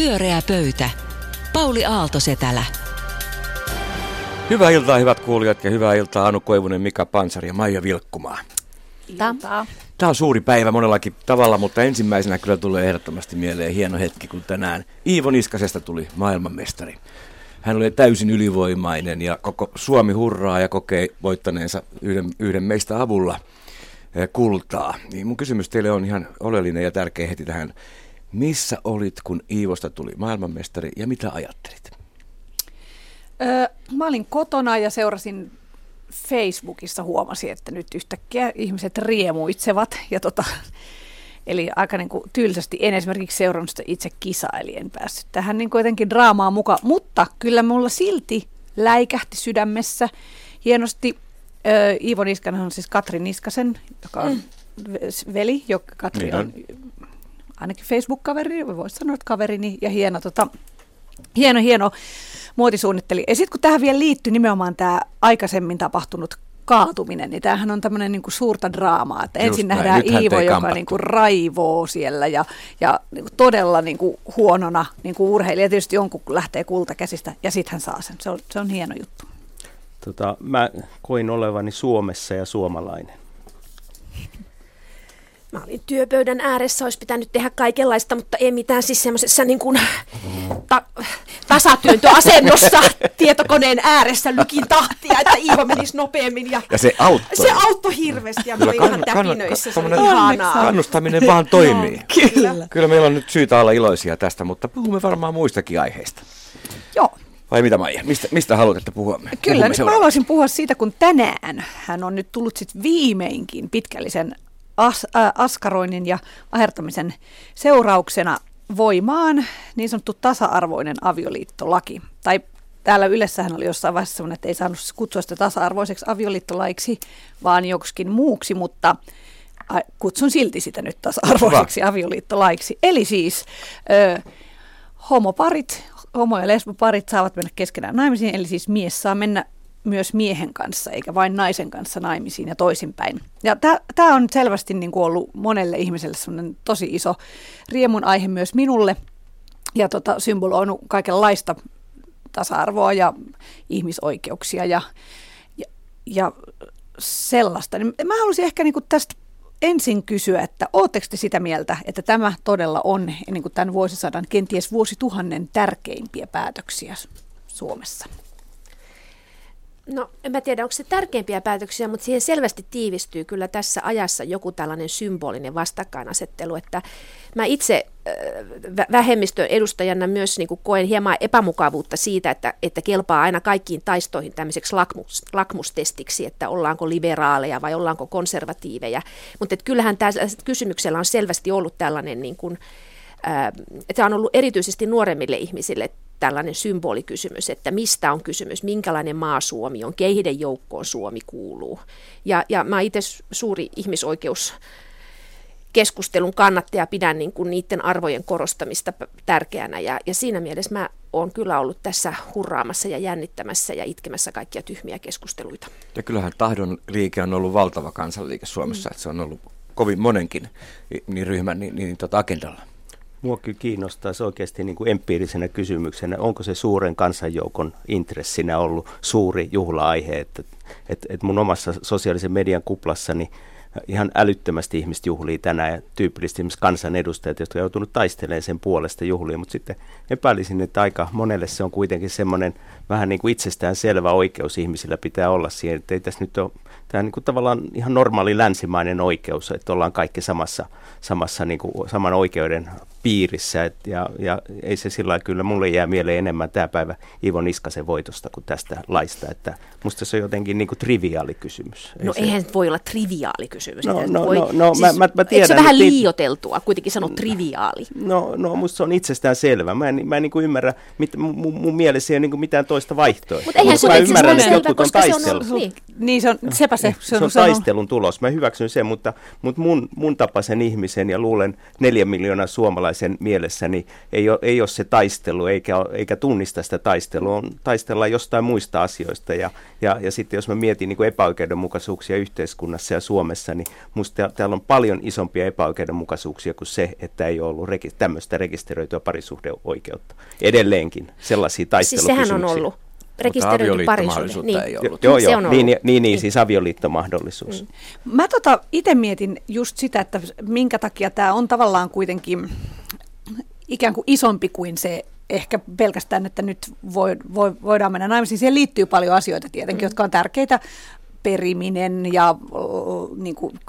Pyöreä pöytä. Pauli Aaltosetälä. Hyvää iltaa hyvät kuulijat ja hyvää iltaa Anu Koivunen, Mika Pansari ja Maija Vilkkumaa. Iltaa. Tämä on suuri päivä monellakin tavalla, mutta ensimmäisenä kyllä tulee ehdottomasti mieleen hieno hetki, kun tänään Iivo Niskasesta tuli maailmanmestari. Hän oli täysin ylivoimainen ja koko Suomi hurraa ja kokee voittaneensa yhden, yhden meistä avulla eh, kultaa. Niin mun kysymys teille on ihan oleellinen ja tärkeä heti tähän. Missä olit, kun Iivosta tuli maailmanmestari ja mitä ajattelit? Öö, mä olin kotona ja seurasin Facebookissa, huomasin, että nyt yhtäkkiä ihmiset riemuitsevat. Ja tota, eli aika niin kuin tyylisesti en esimerkiksi seurannut sitä itse kisaa, eli en päässyt tähän niin kuin jotenkin draamaan mukaan. Mutta kyllä mulla silti läikähti sydämessä hienosti. Öö, Iivo Niskanen on siis Katri Niskasen, joka on mm. veli, joka Katri Niin on. on. Ainakin Facebook-kaveri, voisi sanoa, että kaverini, ja hieno, tota, hieno, hieno muotisuunnitteli. Ja sitten kun tähän vielä liittyy nimenomaan tämä aikaisemmin tapahtunut kaatuminen, niin tämähän on tämmöinen niinku suurta draamaa, että Just ensin näin. nähdään Nyt hän Iivo, joka kampattu. niinku raivoo siellä ja, ja niinku todella niinku huonona niinku urheilija tietysti on, kun lähtee kulta käsistä, ja sitten hän saa sen. Se on, se on hieno juttu. Tota, mä koin olevani Suomessa ja suomalainen. Mä olin työpöydän ääressä, olisi pitänyt tehdä kaikenlaista, mutta ei mitään siis semmoisessa niin kuin ta- tasatyöntöasennossa tietokoneen ääressä lykin tahtia, että Iivo menisi nopeammin. Ja Ja se auttoi. se auttoi hirveästi ja mä olin ihan täpinöissä. Se oli tommonen ihanaa. kannustaminen vaan toimii. Kyllä. Kyllä meillä on nyt syytä olla iloisia tästä, mutta puhumme varmaan muistakin aiheista. Joo. Vai mitä Maija? Mistä, mistä haluatte puhua? Kyllä, Puhumme nyt mä haluaisin puhua siitä, kun tänään hän on nyt tullut sit viimeinkin pitkällisen as, äh, askaroinnin ja ahertamisen seurauksena voimaan niin sanottu tasa-arvoinen avioliittolaki. Tai täällä Ylessähän oli jossain vaiheessa sellainen, että ei saanut kutsua sitä tasa-arvoiseksi avioliittolaiksi, vaan joksikin muuksi, mutta kutsun silti sitä nyt tasa-arvoiseksi avioliittolaiksi. Eli siis ö, homoparit, homo- ja lesboparit saavat mennä keskenään naimisiin, eli siis mies saa mennä myös miehen kanssa, eikä vain naisen kanssa naimisiin ja toisinpäin. Ja tämä on selvästi niin kuin ollut monelle ihmiselle tosi iso riemun aihe myös minulle, ja tota, symboloinut kaikenlaista tasa-arvoa ja ihmisoikeuksia ja, ja, ja sellaista. Niin mä haluaisin ehkä niin kuin tästä ensin kysyä, että ootteko te sitä mieltä, että tämä todella on niin kuin tämän vuosisadan, kenties vuosituhannen tärkeimpiä päätöksiä Suomessa? No, en mä tiedä, onko se tärkeimpiä päätöksiä, mutta siihen selvästi tiivistyy kyllä tässä ajassa joku tällainen symbolinen vastakkainasettelu, että mä itse äh, vä- vähemmistön edustajana myös niin kuin koen hieman epämukavuutta siitä, että, että kelpaa aina kaikkiin taistoihin tämmöiseksi lakmus, lakmustestiksi, että ollaanko liberaaleja vai ollaanko konservatiiveja, mutta kyllähän tämä kysymyksellä on selvästi ollut tällainen niin kuin, Ää, Tämä on ollut erityisesti nuoremmille ihmisille tällainen symbolikysymys, että mistä on kysymys, minkälainen maa Suomi on, keiden joukkoon Suomi kuuluu. Ja, ja mä itse suuri ihmisoikeus keskustelun kannattaja pidän niin kuin niiden arvojen korostamista tärkeänä ja, ja siinä mielessä mä oon kyllä ollut tässä hurraamassa ja jännittämässä ja itkemässä kaikkia tyhmiä keskusteluita. Ja kyllähän tahdon liike on ollut valtava kansanliike Suomessa, mm. että se on ollut kovin monenkin niin ryhmän niin, niin, tota agendalla. Mua kyllä kiinnostaisi oikeasti niin kuin empiirisenä kysymyksenä, onko se suuren kansanjoukon intressinä ollut suuri juhla-aihe, että, että, että mun omassa sosiaalisen median kuplassani ihan älyttömästi ihmiset juhlii tänään ja tyypillisesti esimerkiksi kansanedustajat, jotka on joutunut taistelemaan sen puolesta juhliin, mutta sitten epäilisin, että aika monelle se on kuitenkin semmoinen vähän niin kuin itsestään selvä oikeus ihmisillä pitää olla siihen, että ei tässä nyt ole tämä niin kuin tavallaan ihan normaali länsimainen oikeus, että ollaan kaikki samassa, samassa niin kuin, saman oikeuden piirissä. Et, ja, ja ei se sillä lailla kyllä, mulle jää mieleen enemmän tämä päivä Ivo Niskasen voitosta kuin tästä laista. Että musta se on jotenkin niin kuin triviaali kysymys. Ei No se, eihän se voi olla triviaali kysymys. No, no, voi, no, no, mä- mä- mä eikö tiedän, se vähän niin- liioteltua kuitenkin sanoa triviaali? No, no musta se on itsestään selvä. Mä en, mä en niin kuin ymmärrä, mit, mun, mun mielessä ei ole niin kuin mitään toista vaihtoehtoa. Mut eihän se mä ole ymmärrän, itsestään että selvä, jotkut on koska se on ollut- Niin. Niin, se on, sepä se. Se, se on taistelun tulos. Mä hyväksyn sen, mutta, mutta mun, mun tapaisen ihmisen ja luulen neljän miljoonan suomalaisen mielessäni ei ole, ei ole se taistelu eikä, eikä tunnista sitä taistelua. On taistella jostain muista asioista ja, ja, ja sitten jos mä mietin niin kuin epäoikeudenmukaisuuksia yhteiskunnassa ja Suomessa, niin musta täällä on paljon isompia epäoikeudenmukaisuuksia kuin se, että ei ole ollut reki- tämmöistä rekisteröityä parisuhdeoikeutta. Edelleenkin sellaisia taistelukysymyksiä. Siis sehän on ollut rekisteröity parisuhde. Niin. Ei ollut. Joo, joo, niin, niin, niin, niin, siis avioliittomahdollisuus. Mm. Mä tota itse mietin just sitä, että minkä takia tämä on tavallaan kuitenkin ikään kuin isompi kuin se ehkä pelkästään, että nyt voi, voi, voidaan mennä naimisiin. Siihen liittyy paljon asioita tietenkin, mm. jotka on tärkeitä. Periminen ja niin kuin,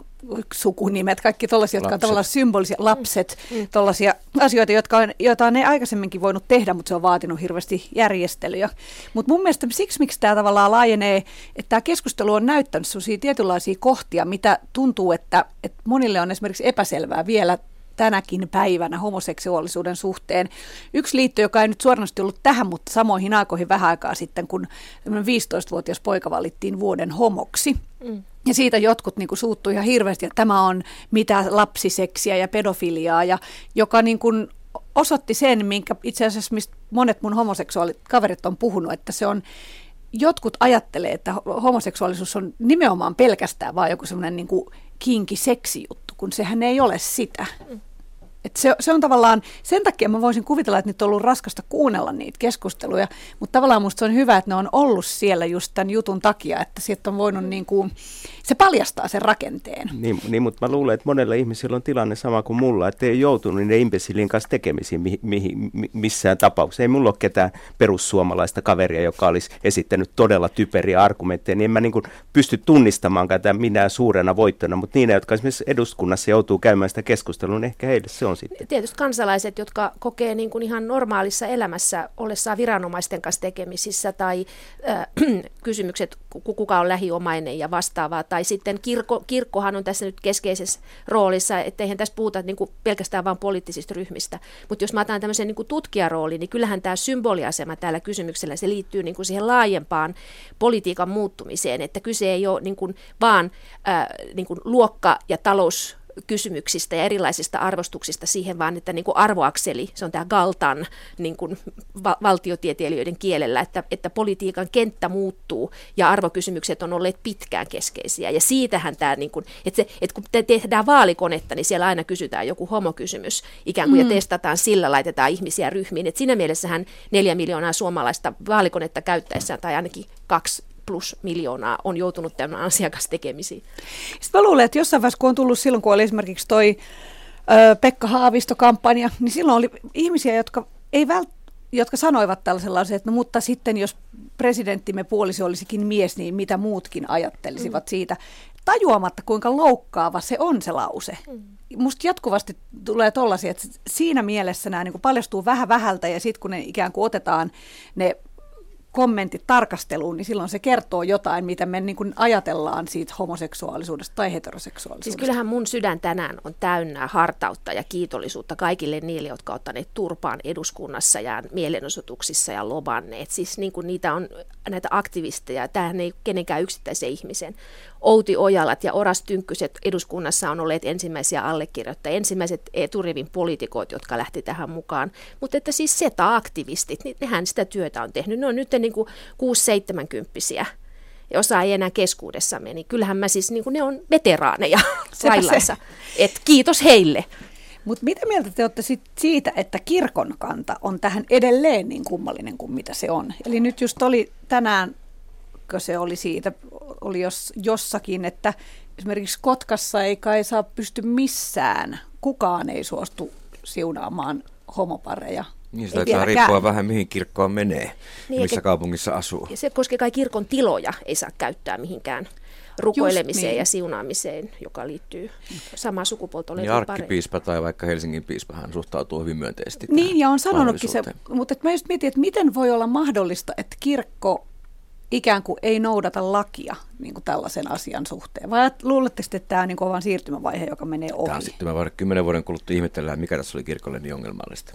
sukunimet, kaikki tällaisia, jotka lapset. on tavallaan symbolisia, lapset, mm. mm. tällaisia asioita, jotka on, joita on ne aikaisemminkin voinut tehdä, mutta se on vaatinut hirveästi järjestelyjä. Mutta mun mielestä siksi, miksi tämä tavallaan laajenee, että tämä keskustelu on näyttänyt sellaisia tietynlaisia kohtia, mitä tuntuu, että, että monille on esimerkiksi epäselvää vielä tänäkin päivänä homoseksuaalisuuden suhteen. Yksi liitto, joka ei nyt suoranaisesti ollut tähän, mutta samoihin aikoihin vähän aikaa sitten, kun 15-vuotias poika valittiin vuoden homoksi. Mm. Ja siitä jotkut niin kuin, suuttui ihan hirveästi, että tämä on mitä lapsiseksiä ja pedofiliaa, ja joka niin kuin, osoitti sen, minkä itse asiassa mistä monet mun homoseksuaalit kaverit on puhunut, että se on jotkut ajattelee, että homoseksuaalisuus on nimenomaan pelkästään vaan joku semmoinen niin kinki seksijuttu, kun sehän ei ole sitä. Et se, se on tavallaan, sen takia mä voisin kuvitella, että nyt on ollut raskasta kuunnella niitä keskusteluja, mutta tavallaan musta se on hyvä, että ne on ollut siellä just tämän jutun takia, että sieltä on voinut niin kuin, se paljastaa sen rakenteen. Niin, niin, mutta mä luulen, että monella ihmisillä on tilanne sama kuin mulla, että ei joutunut niiden imbessilien kanssa tekemisiin mi, mi, mi, missään tapauksessa. Ei mulla ole ketään perussuomalaista kaveria, joka olisi esittänyt todella typeriä argumentteja, niin en mä niin kuin pysty tunnistamaan tätä minä suurena voittona, mutta niitä, jotka esimerkiksi eduskunnassa joutuu käymään sitä keskustelua, niin ehkä heille se on sitten. Tietysti kansalaiset, jotka kokee niin kuin ihan normaalissa elämässä ollessaan viranomaisten kanssa tekemisissä tai äh, kysymykset, kuka on lähiomainen ja vastaavaa, tai sitten kirkko, kirkkohan on tässä nyt keskeisessä roolissa, etteihän tässä puhuta niin kuin pelkästään vain poliittisista ryhmistä, mutta jos mä otan tämmöisen niin tutkijaroolin, niin kyllähän tämä symboliasema tällä kysymyksellä, se liittyy niin kuin siihen laajempaan politiikan muuttumiseen, että kyse ei ole niin kuin vaan äh, niin kuin luokka- ja talous kysymyksistä ja erilaisista arvostuksista siihen, vaan että niin kuin arvoakseli, se on tämä Galtan niin kuin va- valtiotieteilijöiden kielellä, että, että politiikan kenttä muuttuu ja arvokysymykset on olleet pitkään keskeisiä. Ja siitähän tämä, niin kuin, että, se, että kun te tehdään vaalikonetta, niin siellä aina kysytään joku homokysymys ikään kuin mm. ja testataan sillä, laitetaan ihmisiä ryhmiin. Et siinä mielessähän neljä miljoonaa suomalaista vaalikonetta käyttäessään tai ainakin kaksi plus miljoonaa on joutunut tämän asiakastekemisiin. Sitten mä luulen, että jossain vaiheessa, kun on tullut silloin, kun oli esimerkiksi toi ö, Pekka Haavisto-kampanja, niin silloin oli ihmisiä, jotka ei välttämättä jotka sanoivat tällaisella, että no mutta sitten jos presidenttimme puoliso olisikin mies, niin mitä muutkin ajattelisivat mm. siitä, tajuamatta kuinka loukkaava se on se lause. Mm. Musta jatkuvasti tulee tollaisia, että siinä mielessä nämä niin paljastuu vähän vähältä ja sitten kun ne ikään kuin otetaan ne kommentit tarkasteluun, niin silloin se kertoo jotain, mitä me niin kuin ajatellaan siitä homoseksuaalisuudesta tai heteroseksuaalisuudesta. Siis kyllähän mun sydän tänään on täynnä hartautta ja kiitollisuutta kaikille niille, jotka ottaneet turpaan eduskunnassa ja mielenosoituksissa ja lobanneet. Siis niin kuin niitä on näitä aktivisteja, tämähän ei kenenkään yksittäisen ihmisen. Outi Ojalat ja Oras Tynkkyset eduskunnassa on olleet ensimmäisiä allekirjoittajia, ensimmäiset eturivin poliitikot, jotka lähti tähän mukaan. Mutta että siis SETA-aktivistit, niin nehän sitä työtä on tehnyt. Ne on nyt niin kuin 6-70 ja osa ei enää keskuudessamme, niin kyllähän mä siis, niin kuin ne on veteraaneja railaissa. Et kiitos heille. Mutta mitä mieltä te olette sit siitä, että kirkon kanta on tähän edelleen niin kummallinen kuin mitä se on? Eli nyt just oli tänään, se oli siitä, oli jos, jossakin, että esimerkiksi Kotkassa ei kai saa pysty missään, kukaan ei suostu siunaamaan homopareja. Niin, se taitaa riippua vähän mihin kirkkoon menee, niin, missä eikä, kaupungissa asuu. Se koskee kai kirkon tiloja, ei saa käyttää mihinkään rukoilemiseen niin. ja siunaamiseen, joka liittyy samaan sukupuolta oleviin niin arkkipiispa tai vaikka Helsingin piispa, hän suhtautuu hyvin myönteisesti Niin, ja on sanonutkin se, mutta mä just mietin, että miten voi olla mahdollista, että kirkko ikään kuin ei noudata lakia niin kuin tällaisen asian suhteen? Vai luuletteko, että tämä niin kuin on vain siirtymävaihe, joka menee ohi? Tämä on siirtymävaihe. Kymmenen vuoden kuluttua ihmetellään, mikä tässä oli kirkolle niin ongelmallista.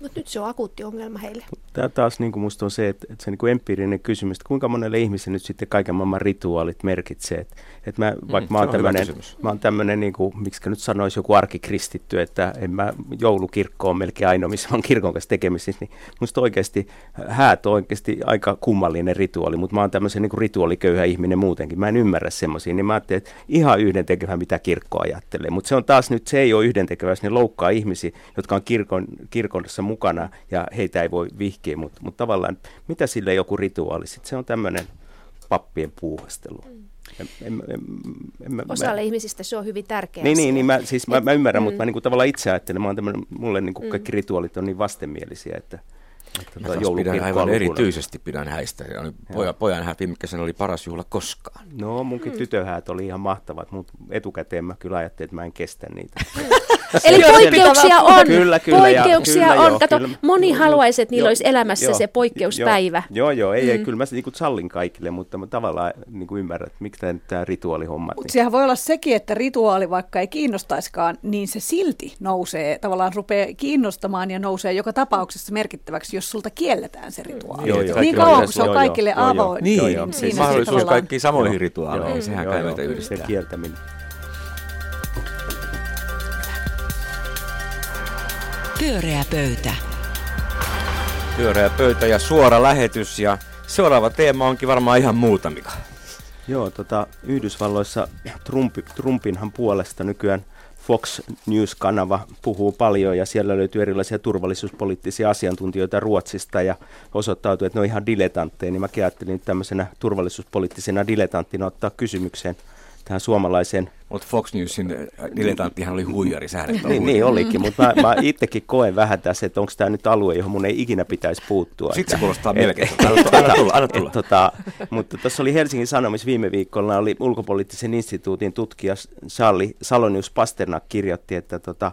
Mutta nyt se on akuutti ongelma heille. Tämä taas niin kuin musta on se, että, että se niin kuin empiirinen kysymys, että kuinka monelle ihmiselle nyt sitten kaiken maailman rituaalit merkitsee. Että, että mä, vaikka mm, mä oon tämmöinen, mä oon tämmöinen niin kuin, miksi nyt sanoisi joku arkikristitty, että en mä joulukirkko on melkein ainoa, missä on kirkon kanssa tekemisissä, niin musta oikeasti häät on oikeasti aika kummallinen rituaali, mutta mä oon tämmöisen niin kuin rituaaliköyhä ihminen muutenkin. Mä en ymmärrä semmoisia, niin mä ajattelin, että ihan yhdentekevä, mitä kirkko ajattelee. Mutta se on taas nyt, se ei ole yhdentekevä, ne loukkaa ihmisiä, jotka on kirkon, kirkossa mukana ja heitä ei voi vihkiä, mutta mut tavallaan mitä sille joku rituaali, sitten se on tämmöinen pappien puuhastelu. Mm. En, en, en, en, Osalle mä, ihmisistä se on hyvin tärkeää. Niin, niin, niin mä, siis mä, mä ymmärrän, mm. mutta mä niin kuin tavallaan itse ajattelen, mä oon mulle niin kuin mm. kaikki rituaalit on niin vastenmielisiä, että Mä taas pidän aivan erityisesti pidän häistä. Ja pojan, pojan häät viime kesänä oli paras juhla koskaan. No munkin mm. tytöhäät oli ihan mahtavat, mutta etukäteen mä kyllä ajattelin, että mä en kestä niitä. Eli poikkeuksia on. Kyllä, kyllä, poikkeuksia ja, on. Kato, kyllä, moni haluaisi, että niillä jo, olisi elämässä jo, se poikkeuspäivä. Joo, joo, ei, mm. ei kyllä mä niin sallin kaikille, mutta mä tavallaan niin kuin ymmärrän, että miksi tämä, tämä rituaalihomma. Mutta niin. sehän voi olla sekin, että rituaali vaikka ei kiinnostaiskaan, niin se silti nousee, tavallaan rupeaa kiinnostamaan ja nousee joka tapauksessa merkittäväksi, jos sulta kielletään se rituaali. Joo, joo, niin kauan kuin se on kaikille avoin. Niin, niin, niin, siis mahdollisuus kaikkiin samoihin rituaaleihin, sehän käy meitä yhdistää. Se kieltäminen. Pyöreä pöytä. Pyöreä pöytä ja suora lähetys ja seuraava teema onkin varmaan ihan muuta, Mika. Joo, tota, Yhdysvalloissa Trumpi, Trumpinhan puolesta nykyään Fox News-kanava puhuu paljon ja siellä löytyy erilaisia turvallisuuspoliittisia asiantuntijoita Ruotsista ja osoittautuu, että ne on ihan diletantteja, niin mä ajattelin tämmöisenä turvallisuuspoliittisena diletanttina ottaa kysymykseen tähän suomalaiseen mutta Fox Newsin äh, diletanttihan oli huijari, niin, niin olikin, mutta mä, mä itsekin koen vähän tässä, että onko tämä nyt alue, johon mun ei ikinä pitäisi puuttua. Sitten se kuulostaa melkein. Anna tulla, anna tulla. Tota, mutta tuossa oli Helsingin Sanomis viime viikolla, oli ulkopoliittisen instituutin tutkija Charlie Salonius Pasternak kirjoitti, että, tota,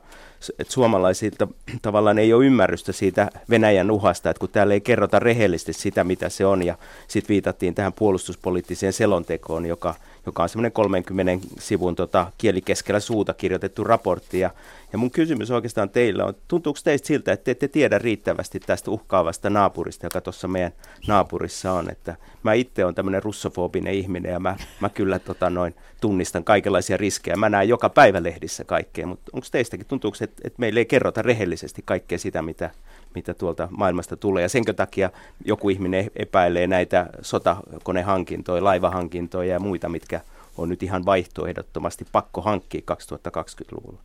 että suomalaisilta tavallaan ei ole ymmärrystä siitä Venäjän uhasta, että kun täällä ei kerrota rehellisesti sitä, mitä se on, ja sitten viitattiin tähän puolustuspoliittiseen selontekoon, joka, joka on semmoinen 30 sivun tota, kieli keskellä suuta kirjoitettu raportti. Ja, ja mun kysymys oikeastaan teille on, tuntuuko teistä siltä, että te ette tiedä riittävästi tästä uhkaavasta naapurista, joka tuossa meidän naapurissa on? Että mä itse olen tämmöinen russofobinen ihminen ja mä, mä kyllä tota, noin, tunnistan kaikenlaisia riskejä. Mä näen joka päivä lehdissä kaikkea, mutta onko teistäkin, tuntuuko, että, että meillä ei kerrota rehellisesti kaikkea sitä, mitä, mitä tuolta maailmasta tulee. Ja senkö takia joku ihminen epäilee näitä sotakonehankintoja, laivahankintoja ja muita, mitkä on nyt ihan vaihtoehdottomasti pakko hankkia 2020-luvulla.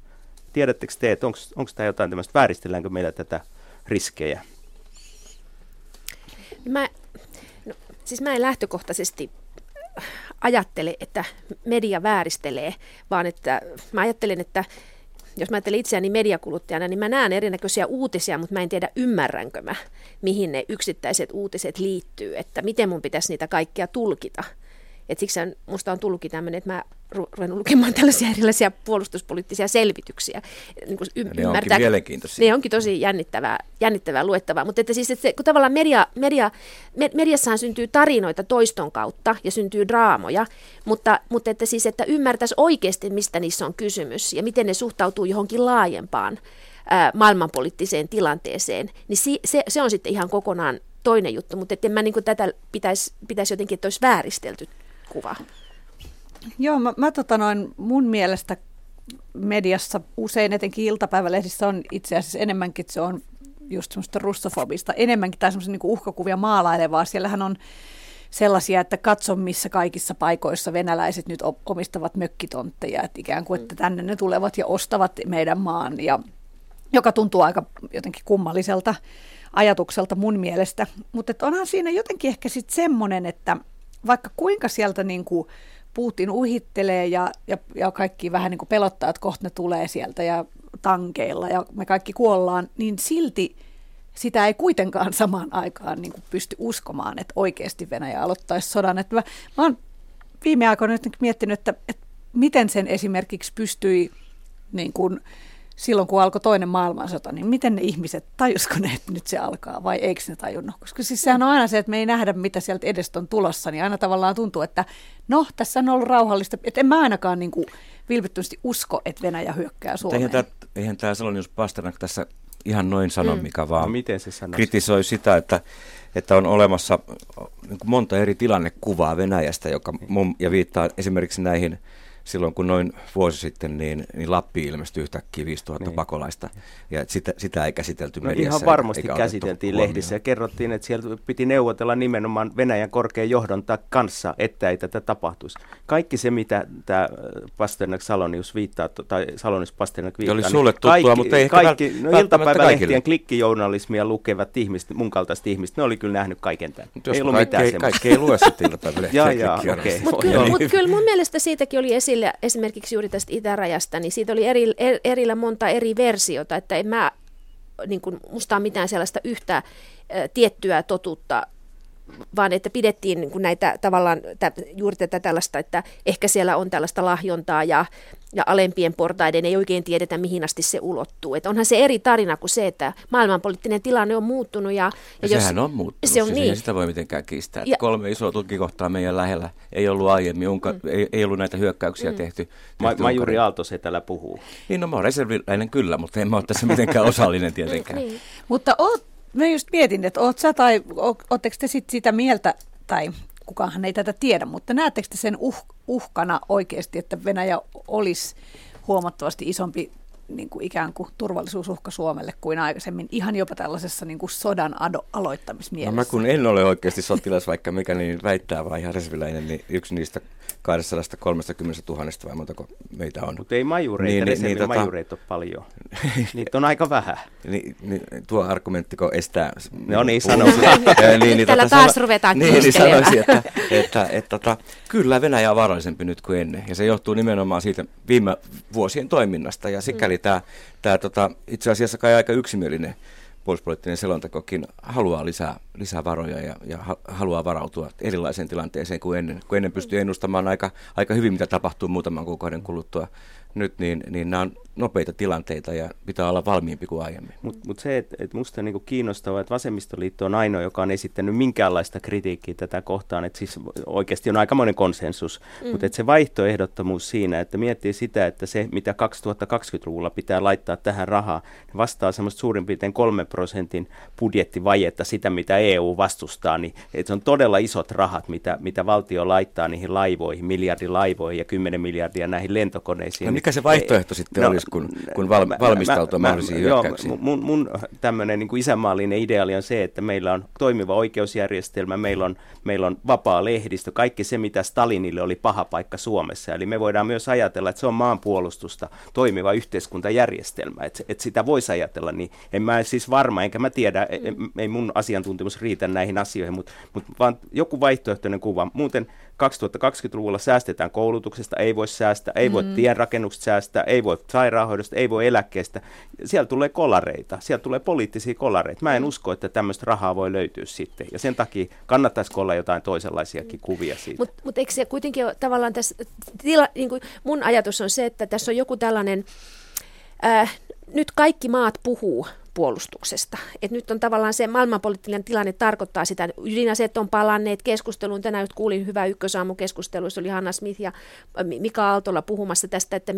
Tiedättekö te, että onko tämä jotain tämmöistä, vääristelläänkö meillä tätä riskejä? Mä, no, siis mä en lähtökohtaisesti ajattele, että media vääristelee, vaan että mä ajattelen, että jos mä ajattelen itseäni mediakuluttajana, niin mä näen erinäköisiä uutisia, mutta mä en tiedä ymmärränkö mä, mihin ne yksittäiset uutiset liittyy, että miten mun pitäisi niitä kaikkia tulkita. Et siksi minusta on tullutkin tämmöinen, että mä ruvennut lukemaan tällaisia erilaisia puolustuspoliittisia selvityksiä. Niin kuin y- ne onkin mielenkiintoisia. Ne onkin tosi jännittävää, jännittävää luettavaa. Mutta että siis, että se, kun tavallaan media, media, mediassahan syntyy tarinoita toiston kautta ja syntyy draamoja, mutta, mutta että siis, että ymmärtäisi oikeasti, mistä niissä on kysymys ja miten ne suhtautuu johonkin laajempaan ää, maailmanpoliittiseen tilanteeseen, niin si, se, se on sitten ihan kokonaan toinen juttu, mutta että en mä niin tätä pitäisi, pitäisi jotenkin, että olisi vääristelty kuva. Joo, mä, mä tota noin, mun mielestä mediassa usein etenkin iltapäivälehdissä on itse asiassa enemmänkin, se on just semmoista russofobista, enemmänkin tai semmoista niin uhkakuvia maalailevaa. Siellähän on sellaisia, että katso missä kaikissa paikoissa venäläiset nyt omistavat mökkitontteja, että ikään kuin, että tänne ne tulevat ja ostavat meidän maan, ja, joka tuntuu aika jotenkin kummalliselta ajatukselta mun mielestä. Mutta onhan siinä jotenkin ehkä sitten semmoinen, että vaikka kuinka sieltä niin kuin Putin uhittelee ja, ja, ja kaikki vähän niin kuin pelottaa, että kohta ne tulee sieltä ja tankeilla ja me kaikki kuollaan, niin silti sitä ei kuitenkaan samaan aikaan niin kuin pysty uskomaan, että oikeasti Venäjä aloittaisi sodan. Että mä, mä oon viime aikoina miettinyt, että, että miten sen esimerkiksi pystyi niin kuin, silloin, kun alkoi toinen maailmansota, niin miten ne ihmiset, tajusko ne, että nyt se alkaa vai eikö ne tajunnut? Koska siis sehän on aina se, että me ei nähdä, mitä sieltä edestä on tulossa, niin aina tavallaan tuntuu, että no, tässä on ollut rauhallista. Että en mä ainakaan niin kuin vilpittömästi usko, että Venäjä hyökkää Suomeen. Eihän tämä, eihän tämä Salonius Pasternak tässä ihan noin sano, mm. mikä vaan no, miten se sanoisi? kritisoi sitä, että, että on olemassa niin monta eri tilannekuvaa Venäjästä, joka mun, ja viittaa esimerkiksi näihin silloin kun noin vuosi sitten, niin, niin Lappi ilmestyi yhtäkkiä 5000 niin. pakolaista. Ja sitä, sitä ei käsitelty no mediassa. Ihan varmasti käsiteltiin lehdissä ja kerrottiin, että sieltä piti neuvotella nimenomaan Venäjän korkean johdon kanssa, että ei tätä tapahtuisi. Kaikki se, mitä tämä Pasternak Salonius viittaa, tai Salonius Pasternak viittaa. oli sulle tuttua, kaikki, mutta ei kaikki, no, iltapäivälehtien klikkijournalismia lukevat ihmiset, mun kaltaiset ihmiset, ne oli kyllä nähnyt kaiken tämän. Jos ei ollut mitään kaikki, kaikki ei lue sitten iltapäivälehtiä. Mutta kyllä, mut kyllä mun mielestä siitäkin oli esillä esille esimerkiksi juuri tästä itärajasta, niin siitä oli eri, er, erillä monta eri versiota, että en mä, niin kuin, musta mitään sellaista yhtä ä, tiettyä totuutta vaan että pidettiin niin kuin näitä tavallaan tä, juuri tätä tällaista, että ehkä siellä on tällaista lahjontaa ja, ja alempien portaiden ei oikein tiedetä, mihin asti se ulottuu. Että onhan se eri tarina kuin se, että maailmanpoliittinen tilanne on muuttunut. Ja, ja, ja jos, sehän on muuttunut, se on siis niin. sitä voi mitenkään kiistää. Ja, kolme isoa tukikohtaa meidän lähellä ei ollut aiemmin, unka, mm. ei, ei ollut näitä hyökkäyksiä mm. tehty. tehty Ma, Majuri Aalto se täällä puhuu. Niin, no mä oon reserviläinen kyllä, mutta en mä ole tässä mitenkään osallinen tietenkään. niin. Mutta oot Mä just mietin, että oot sä tai ootteko te sit sitä mieltä, tai kukaanhan ei tätä tiedä, mutta näettekö te sen uh, uhkana oikeasti, että Venäjä olisi huomattavasti isompi niin kuin ikään kuin turvallisuusuhka Suomelle kuin aikaisemmin, ihan jopa tällaisessa niin kuin sodan ado- aloittamismielessä. No mä kun en ole oikeasti sotilas, vaikka mikä niin väittää, vaan ihan reserviläinen, niin yksi niistä 230 000 vai montako meitä on. Mutta ei majureita, niin, niin, niin, majureita tota... ole paljon. Niitä on aika vähän. Niin, niin, tuo argumenttiko estää... No niin, sanoisin. niin, niin, niin, Täällä tota, taas sano, ruvetaan niin, niin sanoisin, että, että, että, että, että, kyllä Venäjä on vaarallisempi nyt kuin ennen. Ja se johtuu nimenomaan siitä viime vuosien toiminnasta. Ja sikäli. Tämä, tämä tota, itse asiassa kai aika yksimielinen puolustuspoliittinen selontekokin haluaa lisää, lisää varoja ja, ja haluaa varautua erilaiseen tilanteeseen kuin ennen. Kun ennen pystyy ennustamaan aika, aika hyvin, mitä tapahtuu muutaman kuukauden kuluttua nyt, niin, niin nämä on nopeita tilanteita ja pitää olla valmiimpi kuin aiemmin. Mutta mut se, että et musta on niinku kiinnostavaa, että vasemmistoliitto on ainoa, joka on esittänyt minkäänlaista kritiikkiä tätä kohtaan, että siis oikeasti on aikamoinen konsensus, mm. mutta se vaihtoehdottomuus siinä, että miettii sitä, että se mitä 2020-luvulla pitää laittaa tähän rahaa, vastaa semmoista suurin piirtein kolmen prosentin budjettivajetta sitä, mitä EU vastustaa, niin että se on todella isot rahat, mitä, mitä valtio laittaa niihin laivoihin, miljardilaivoihin ja 10 miljardia näihin lentokoneisiin. No mikä se vaihtoehto sitten no, olisi, kun, kun val, valmistautua mä, mahdollisiin mä, hyökkäyksiin? Joo, mun, mun tämmöinen niin isänmaallinen ideaali on se, että meillä on toimiva oikeusjärjestelmä, meillä on, meillä on vapaa lehdistö, kaikki se, mitä Stalinille oli paha paikka Suomessa. Eli me voidaan myös ajatella, että se on maanpuolustusta, toimiva yhteiskuntajärjestelmä, että, että sitä voisi ajatella. Niin en mä siis varma, enkä mä tiedä, mm. ei mun asiantuntemus riitä näihin asioihin, mutta, mutta vaan joku vaihtoehtoinen kuva. Muuten 2020-luvulla säästetään koulutuksesta, ei voi säästää, ei voi mm. tienrakennuksesta säästää, ei voi sairaanhoidosta, ei voi eläkkeestä. Siellä tulee kolareita, siellä tulee poliittisia kolareita. Mä en mm. usko, että tämmöistä rahaa voi löytyä sitten. Ja sen takia kannattaisi olla jotain toisenlaisiakin kuvia siitä. Mutta mut eikö se kuitenkin ole tavallaan tässä, tila, niin kuin mun ajatus on se, että tässä on joku tällainen, äh, nyt kaikki maat puhuu puolustuksesta. Et nyt on tavallaan se maailmanpoliittinen tilanne tarkoittaa sitä, ydinaseet on palanneet keskusteluun. Tänään nyt kuulin hyvä ykkösaamukeskustelu, se oli Hanna Smith ja Mika Aaltola puhumassa tästä, että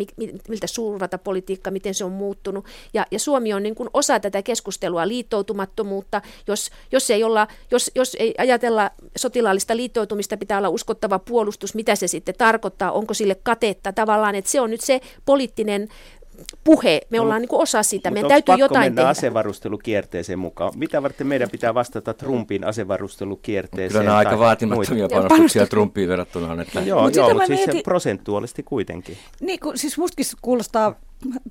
miltä suurvata politiikka, miten se on muuttunut. Ja, ja Suomi on niin kuin osa tätä keskustelua liittoutumattomuutta. Jos, jos, ei olla, jos, jos ei ajatella sotilaallista liittoutumista, pitää olla uskottava puolustus, mitä se sitten tarkoittaa, onko sille katetta tavallaan, että se on nyt se poliittinen puhe, me no, ollaan niin osa sitä, meidän täytyy jotain mennä tehdä. asevarustelukierteeseen mukaan? Mitä varten meidän pitää vastata Trumpin asevarustelukierteeseen? Kyllä nämä aika vaatimattomia panostuksia Trumpiin verrattuna. Että... Joo, Mut joo mutta siis mietin... prosentuaalisesti kuitenkin. Niin, kun, siis mustakin kuulostaa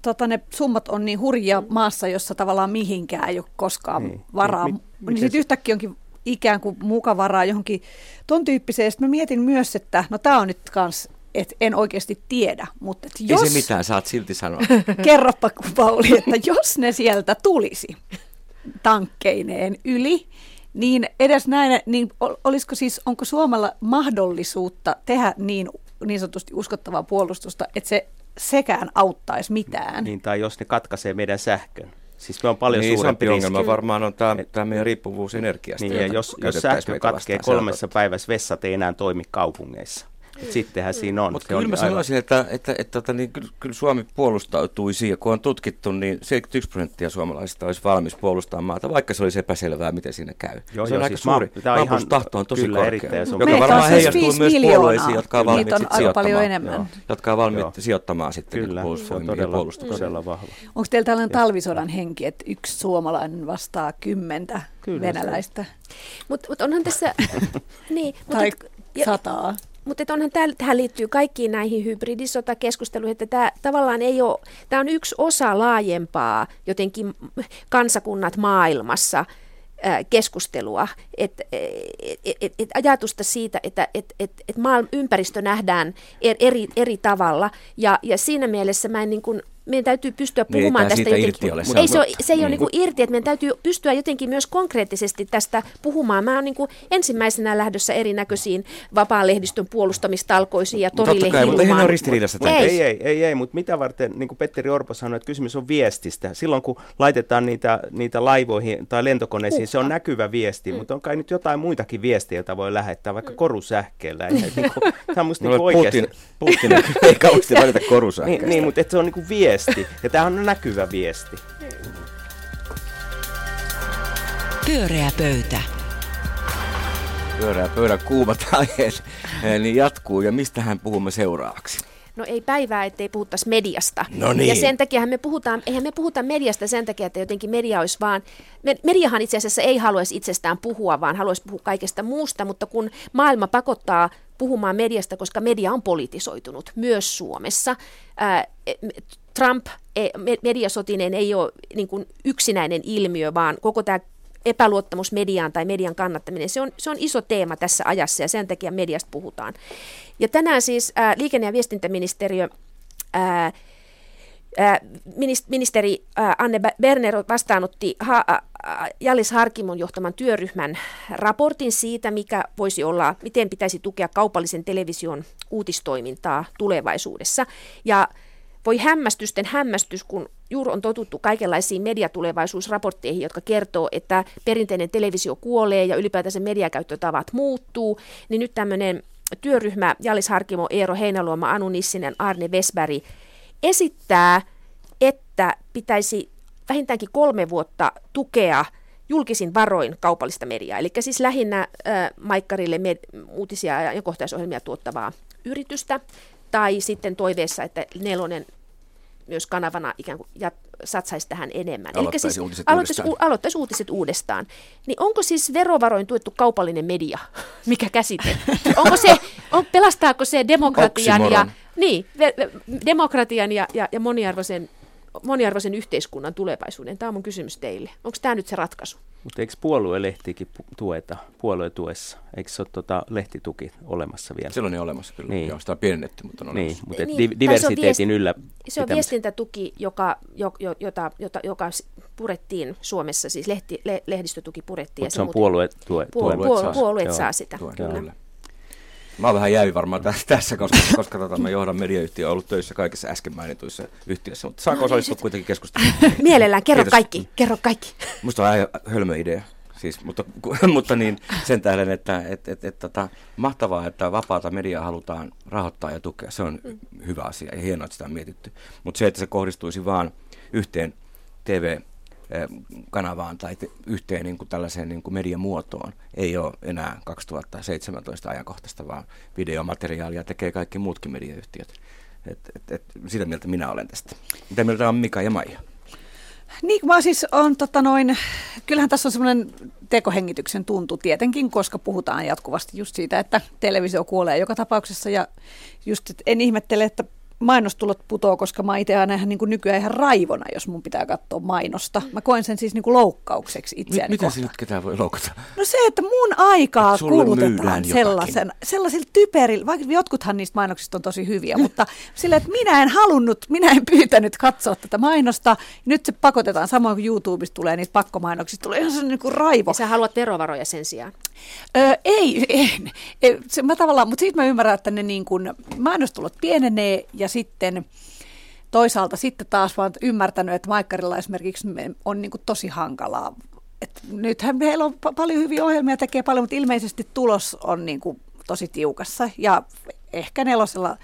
tota, ne summat on niin hurjia maassa, jossa tavallaan mihinkään ei ole koskaan niin. varaa. Niin, niin sitten yhtäkkiä onkin ikään kuin mukavaraa johonkin ton tyyppiseen. Sitten mä mietin myös, että no tämä on nyt kans et en oikeasti tiedä. Mutta et jos, Ei se mitään, saat silti sanoa. Kerropa Pauli, että jos ne sieltä tulisi tankkeineen yli, niin edes näin, niin olisiko siis, onko Suomella mahdollisuutta tehdä niin, niin sanotusti uskottavaa puolustusta, että se sekään auttaisi mitään? Niin, tai jos ne katkaisee meidän sähkön. Siis me on paljon niin, suurempi riski. ongelma varmaan on tämä, tämä meidän riippuvuus energiasta. Niin, ja jos, jos sähkö katkee kolmessa päivässä, vessat ei enää toimi kaupungeissa Sittenhän siinä on. Mutta kyllä mä aivan- sanoisin, että, että, että, että, että niin, kyllä, kyllä Suomi puolustautuisi, ja kun on tutkittu, niin 71 prosenttia suomalaisista olisi valmis puolustamaan maata, vaikka se olisi epäselvää, miten siinä käy. Joo, se on joo, aika siis suuri. ma- tää on ihan- on tosi kyllä korkea, erittäin, se on- joka on varmaan siis heijastuu viisi myös puolueisiin, jotka on valmiit sijoittamaan, enemmän. Joo, jotka on valmiit Joo. sijoittamaan sitten Kyllä, se on puolustusvoimiin ja todella, puolustukseen. todella vahva. Onko teillä tällainen talvisodan henki, että yksi suomalainen vastaa kymmentä venäläistä Mutta mut onhan tässä, niin, mut, tai sataa? Mutta onhan tää, tähän liittyy kaikkiin näihin hybridisotakeskusteluihin, että tämä tavallaan ei ole, tämä on yksi osa laajempaa jotenkin kansakunnat maailmassa keskustelua, että et, et, et ajatusta siitä, että et, et, et maailman ympäristö nähdään er- eri, eri tavalla. Ja, ja siinä mielessä mä en niin kuin, meidän täytyy pystyä Niin, puhumaan tää tästä siitä jotenkin. irti ole, se ei on se, ole, totta. se ei ole Niin. niin kuin irti, että meidän täytyy pystyä jotenkin myös konkreettisesti tästä puhumaan. Mä oon niin ensimmäisenä lähdössä erinäköisiin vapaan lehdistön puolustamistalkoisiin ja torille totta kai, mutta eihän ne ole ristiriidassa Ei. Ei, ei, ei, ei mutta mitä varten, niin kuin Petteri Orpo sanoi, että kysymys on viestistä. Silloin kun laitetaan niitä, niitä laivoihin tai lentokoneisiin, se on näkyvä viesti, mm. mutta on kai nyt jotain muitakin viestejä, joita voi lähettää, vaikka korusähkeellä. Ei, niin kuin, tämä on musta No, niin kuin Putin, oikeasti... Putin ei kauheasti välitä korusähköistä. Niin, niin, mutta et se on niin kuin viesti, ja tämä on näkyvä viesti. Pyöreä pöytä. Pyörää pöydän kuumat aiheet eh, niin jatkuu. Ja mistähän puhumme seuraavaksi? No ei päivää, ettei puhuttaisi mediasta. No niin. Ja sen takia me puhutaan, eihän me puhuta mediasta sen takia, että jotenkin media olisi vaan, me- mediahan itse asiassa ei haluaisi itsestään puhua, vaan haluaisi puhua kaikesta muusta, mutta kun maailma pakottaa puhumaan mediasta, koska media on politisoitunut myös Suomessa. Ää, Trump e- me- mediasotinen ei ole niin kuin yksinäinen ilmiö, vaan koko tämä epäluottamus mediaan tai median kannattaminen, se on, se on iso teema tässä ajassa ja sen takia mediasta puhutaan. Ja tänään siis ää, liikenne- ja viestintäministeriö ää, ää, minis- ministeri ää, Anne Berner vastaanotti ha- ä, ä, Jallis Harkimon johtaman työryhmän raportin siitä, mikä voisi olla, miten pitäisi tukea kaupallisen television uutistoimintaa tulevaisuudessa. Ja voi hämmästysten hämmästys, kun juuri on totuttu kaikenlaisiin mediatulevaisuusraportteihin, jotka kertoo, että perinteinen televisio kuolee ja ylipäätänsä mediakäyttötavat muuttuu, niin nyt tämmöinen työryhmä Jallis Harkimo, Eero Heinaluoma, Anu Nissinen, Arne Vesberg esittää, että pitäisi vähintäänkin kolme vuotta tukea julkisin varoin kaupallista mediaa, eli siis lähinnä äh, Maikkarille med- uutisia ja ajankohtaisohjelmia tuottavaa yritystä, tai sitten toiveessa, että nelonen myös kanavana ikään kuin jat- satsaisi tähän enemmän. Aloittaisi uutiset aloittaisi, uudestaan. u- aloittaisi uutiset uudestaan. Niin onko siis verovaroin tuettu kaupallinen media? Mikä käsite? Onko se, on, pelastaako se demokratian ja, niin, ve, demokratian ja, ja, ja moniarvoisen, moniarvoisen yhteiskunnan tulevaisuuden? Tämä on mun kysymys teille. Onko tämä nyt se ratkaisu? Mutta eikö puoluelehtikin pu- tueta, puoluetuessa? Eikö se ole tota lehtituki olemassa vielä? Sellainen on olemassa kyllä. Niin. Joo, sitä on pienennetty, mutta on Niin, olemassa. mutta Niin, niin, se on diversiteetin viesti- yllä Se on viestintätuki, joka, jo, jo, jota, jota, joka purettiin Suomessa, siis lehti, le, lehdistötuki purettiin. ja Mutta se on muuten- puolue, tue, puolue, tuen- puolue, saa. puolueet Joo. saa sitä, Tuen, kyllä. kyllä. Mä oon vähän jäi varmaan tä- tässä, koska, koska tota, mä johdan mediayhtiöä, ollut töissä kaikissa äsken mainituissa yhtiöissä, mutta saako osallistua kuitenkin keskusteluun? Mielellään, kerro Kiitos. kaikki, kerro kaikki. Musta on aivan hölmö idea. Siis, mutta, mutta niin sen tähden, että et, et, et, tota, mahtavaa, että vapaata mediaa halutaan rahoittaa ja tukea. Se on hyvä asia ja hienoa, että sitä on mietitty. Mutta se, että se kohdistuisi vaan yhteen TV-kanavaan tai te, yhteen niin kuin tällaiseen niin kuin mediamuotoon, ei ole enää 2017 ajankohtaista, vaan videomateriaalia tekee kaikki muutkin mediayhtiöt. Et, et, et, sitä mieltä minä olen tästä. Mitä mieltä on Mika ja Maija? Niin, mä siis on tota noin, kyllähän tässä on semmoinen tekohengityksen tuntu tietenkin, koska puhutaan jatkuvasti just siitä, että televisio kuolee joka tapauksessa ja just et en ihmettele, että mainostulot putoo, koska mä itse aina ihan niin kuin nykyään ihan raivona, jos mun pitää katsoa mainosta. Mä koen sen siis niin kuin loukkaukseksi itseäni miten se kohtaan. nyt ketään voi loukata? No se, että mun aikaa Et kulutetaan sellaisen, sellaisilla typerillä, vaikka jotkuthan niistä mainoksista on tosi hyviä, mutta sillä, että minä en halunnut, minä en pyytänyt katsoa tätä mainosta, nyt se pakotetaan, samoin kuin YouTubesta tulee niitä pakkomainoksia, tulee ihan se niin kuin raivo. Ja sä haluat verovaroja sen sijaan. Öö, ei, en. ei se, mä tavallaan, mutta siitä mä ymmärrän, että ne niin kuin mainostulot pienenee ja sitten toisaalta sitten taas vaan ymmärtänyt, että Maikkarilla esimerkiksi me- on niin kuin tosi hankalaa. Et nythän meillä on pa- paljon hyviä ohjelmia, tekee paljon, mutta ilmeisesti tulos on niin kuin tosi tiukassa ja ehkä nelosella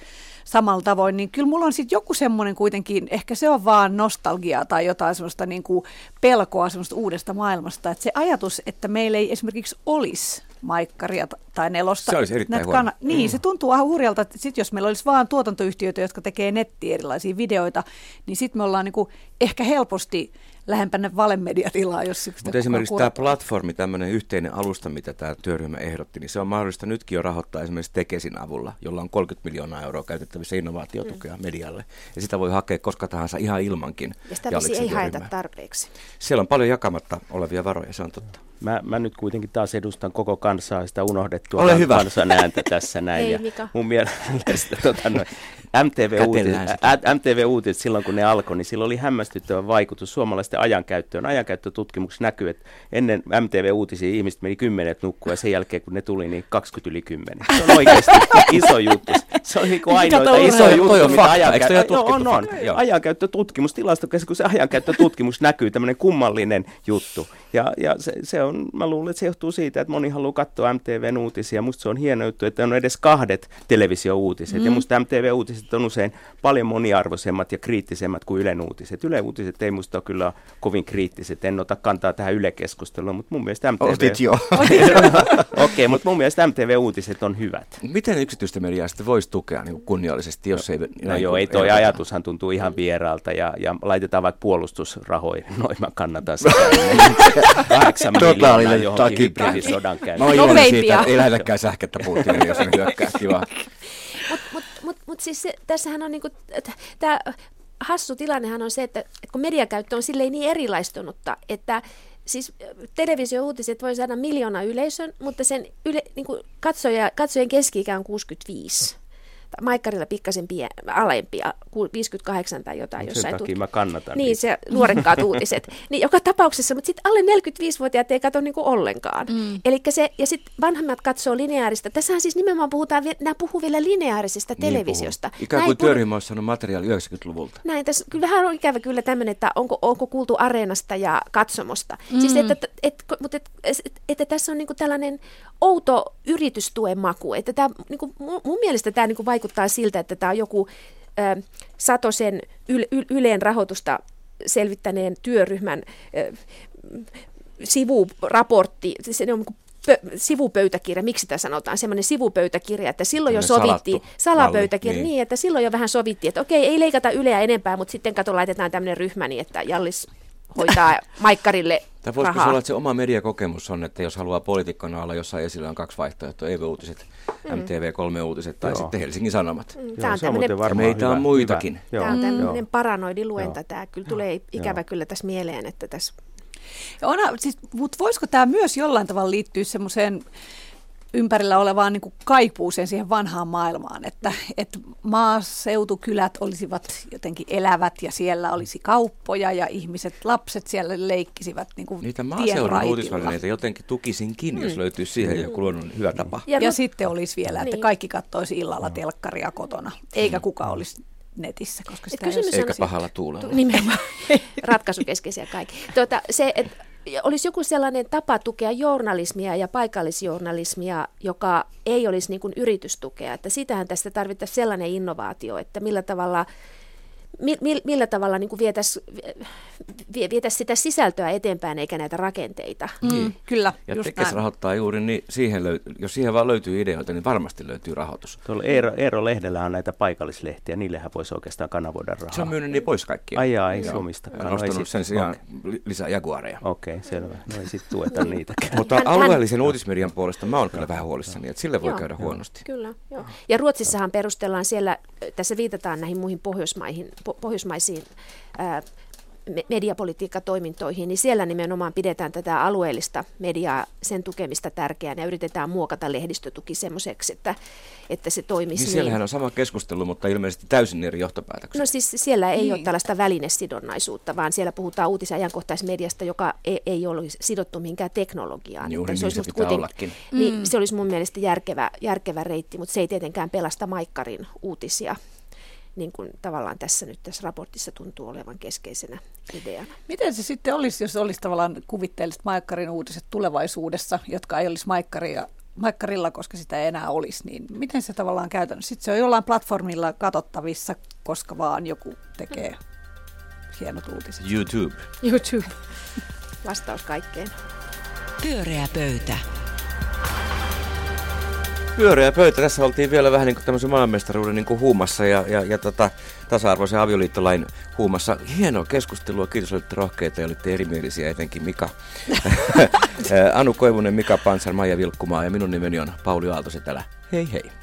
samalla tavoin, niin kyllä mulla on sitten joku semmoinen kuitenkin, ehkä se on vaan nostalgiaa tai jotain semmoista niin kuin pelkoa semmoista uudesta maailmasta, että se ajatus, että meillä ei esimerkiksi olisi maikkaria tai nelosta. Se olisi erittäin huono. Kana- niin, mm. se tuntuu vähän hurjalta, että sit jos meillä olisi vaan tuotantoyhtiöitä, jotka tekee nettiin erilaisia videoita, niin sitten me ollaan niinku ehkä helposti lähempänä valemediatilaa, jos Mutta esimerkiksi tämä platformi, tämmöinen yhteinen alusta, mitä tämä työryhmä ehdotti, niin se on mahdollista nytkin jo rahoittaa esimerkiksi Tekesin avulla, jolla on 30 miljoonaa euroa käytettävissä innovaatiotukea mm. medialle. Ja sitä voi hakea koska tahansa ihan ilmankin. Ja sitä ei haeta tarpeeksi. Siellä on paljon jakamatta olevia varoja, se on totta. Mä, mä nyt kuitenkin taas edustan koko kansaa, sitä unohdettua Ole hyvä. kansan ääntä tässä näin. Ei, ja Mika. mun mielestä tota, no, MTV, Käteen Uutiset, läänsit. ä, MTV Uutiset silloin kun ne alkoi, niin sillä oli hämmästyttävä vaikutus suomalaisten ajankäyttöön. Ajankäyttötutkimuksessa näkyy, että ennen MTV Uutisia ihmiset meni kymmenet nukkua ja sen jälkeen kun ne tuli, niin 20 yli 10. Se on oikeasti iso juttu. Se on niin kuin ainoita iso on juttu, mitä ajankäyttö... No, on, tutkittu on. fakta? Joo. Ajankäyttötutkimus, tilastokeskus, ajankäyttötutkimus näkyy tämmöinen kummallinen juttu. Ja, ja se, se, on, mä luulen, että se johtuu siitä, että moni haluaa katsoa MTVn uutisia. Musta se on hieno juttu, että on edes kahdet televisiouutiset. Mm. Ja musta MTV-uutiset on usein paljon moniarvoisemmat ja kriittisemmät kuin Ylen uutiset. Yle uutiset ei musta ole kyllä kovin kriittiset. En ota kantaa tähän Yle-keskusteluun, mutta mun mielestä MTV... Otit jo. Okei, okay, mutta mun mielestä MTV-uutiset on hyvät. Miten yksityistä mediaa sitten voisi tukea niin kunniallisesti, jos ei... No joo, ei toi ajatushan tuntuu ihan vieraalta ja, ja laitetaan vaikka puolustusrahoja. Noin mä kannatan sitä. Kahdeksan miljoonaa Johonkin takikäänne. hybridisodan Mä käyntiin. oon iloinen siitä, Nopeimpia. että ei lähetäkään sähkettä Putinille, jos ne hyökkää kivaa. Mutta mut, mut, mut siis se, tässähän on niinku, tämä hassu tilannehan on se, että, että kun mediakäyttö on silleen niin erilaistunutta, että siis televisiouutiset voi saada miljoona yleisön, mutta sen yle, niin kuin katsoja, katsojen keski-ikä on 65. Maikkarilla pikkasen pie, alempia, ku- 58 tai jotain Sen jossain takia mä kannatan Niin, niitä. se nuorekkaat uutiset. Niin joka tapauksessa, mutta sitten alle 45-vuotiaat ei katso niinku ollenkaan. Mm. Elikkä se, ja sitten vanhemmat katsoo lineaarista. Tässähän siis nimenomaan puhutaan, nämä puhuu vielä lineaarisesta televisiosta. Niin puhuu. Ikään kuin työryhmä olisi saanut materiaali 90-luvulta. näin, tässä kyllä vähän on ikävä kyllä tämmöinen, että onko, onko kuultu areenasta ja katsomosta. Mm. Siis että, että, että, mutta että, että, että tässä on niinku tällainen outo yritystuen maku. Että tämä, niinku, mun, mun mielestä tämä niinku vaikuttaa siltä, että tämä on joku ö, Satosen yl, yl, Yleen rahoitusta selvittäneen työryhmän ö, sivuraportti. Se on niinku pö, sivupöytäkirja, miksi sitä sanotaan, semmoinen sivupöytäkirja, että silloin jo sovittiin, salapöytäkirja, malli, niin. niin, että silloin jo vähän sovittiin, että okei, ei leikata yleä enempää, mutta sitten kato, laitetaan tämmöinen ryhmä niin, että Jallis hoitaa maikkarille Tai voisiko se rahaa. olla, että se oma mediakokemus on, että jos haluaa poliitikkona olla jossain esillä on kaksi vaihtoehtoa, EV-uutiset, MTV3-uutiset tai Joo. sitten Helsingin Sanomat. Mm, Joo, Tämä on on tämmöinen varmaan Meitä on hyvä, muitakin. Hyvä. Joo, Tämä on joo. tämmöinen paranoidiluenta, Joo. tämä kyllä tulee ikävä Joo. kyllä tässä mieleen, että tässä Onhan, siis, mutta voisiko tämä myös jollain tavalla liittyä semmoiseen ympärillä olevaan niin kaipuuseen siihen vanhaan maailmaan, että, että maaseutukylät olisivat jotenkin elävät ja siellä olisi kauppoja ja ihmiset, lapset siellä leikkisivät niin kuin Niitä tien maaseudun uutisvälineitä jotenkin tukisinkin, jos löytyisi siihen joku luonnon hyvä tapa. Ja, ja Rut- sitten olisi vielä, että Niin. kaikki kattoisi illalla telkkaria kotona, eikä kukaan olisi netissä, koska Et sitä ei kysymys olisi. on Eikä pahalla tuulella. Nimenomaan ratkaisukeskeisiä kaikki. Tuota, se, että olisi joku sellainen tapa tukea journalismia ja paikallisjournalismia, joka ei olisi niin kuin yritystukea. Että sitähän tästä tarvittaisiin sellainen innovaatio, että millä tavalla millä tavalla niin vietäisiin vie, vietäisi sitä sisältöä eteenpäin eikä näitä rakenteita. Mm, kyllä, Ja just Tekes näin. rahoittaa juuri, niin siihen löy- jos siihen vaan löytyy ideoita, niin varmasti löytyy rahoitus. Tuolla Eero, Eero Lehdellä on näitä paikallislehtiä, niillehän voisi oikeastaan kanavoida rahaa. Se on myynyt niin pois kaikkia. Ai jaa, ei se omistakaan. No nostanut sit- sen sijaan li- lisää jaguareja. Okei, okay, selvä. No ei sitten tueta niitäkään. Mutta Hän- hän- alueellisen uutismedian puolesta mä oon kyllä vähän huolissani, että sille voi Joo. käydä huonosti. Kyllä, joo. Ja Ruotsissahan perustellaan siellä, tässä viitataan näihin muihin pohjoismaihin, po, pohjoismaisiin ää, mediapolitiikkatoimintoihin, niin siellä nimenomaan pidetään tätä alueellista mediaa, sen tukemista tärkeänä ja yritetään muokata lehdistötuki semmoiseksi, että, että se toimisi. Niin siellähän on sama keskustelu, mutta ilmeisesti täysin eri johtopäätöksiä. No siis siellä ei niin. ole Niin. tällaista välinesidonnaisuutta, vaan siellä puhutaan uutis- ja ajankohtaismediasta, joka ei, ei ole sidottu mihinkään teknologiaan. Juuri Että niin se pitää ollakin. Niin, Mm. Se olisi mun mielestä järkevä, järkevä reitti, mutta se ei tietenkään pelasta Maikkarin uutisia, niin kuin tavallaan tässä nyt tässä raportissa tuntuu olevan keskeisenä ideana. Miten se sitten olisi, jos olisi tavallaan kuvitteelliset Maikkarin uutiset tulevaisuudessa, jotka ei olisi Maikkaria, Maikkarilla, koska sitä ei enää olisi, niin miten se tavallaan käytännössä? Sitten se on jollain platformilla katsottavissa, koska vaan joku tekee hienot uutiset. YouTube. YouTube. Vastaus kaikkeen. Pyöreä pöytä. Pyöreä pöytä. Tässä oltiin vielä vähän niin kuin tämmöisen maailmanmestaruuden niin kuin huumassa ja, ja, ja tota, tasa-arvoisen avioliittolain huumassa. Hienoa keskustelua. Kiitos, olitte rohkeita ja olitte erimielisiä, etenkin Mika. Anu Koivunen, Mika Pansar, Maija Vilkkumaa ja minun nimeni on Pauli Aaltosetälä. Hei hei.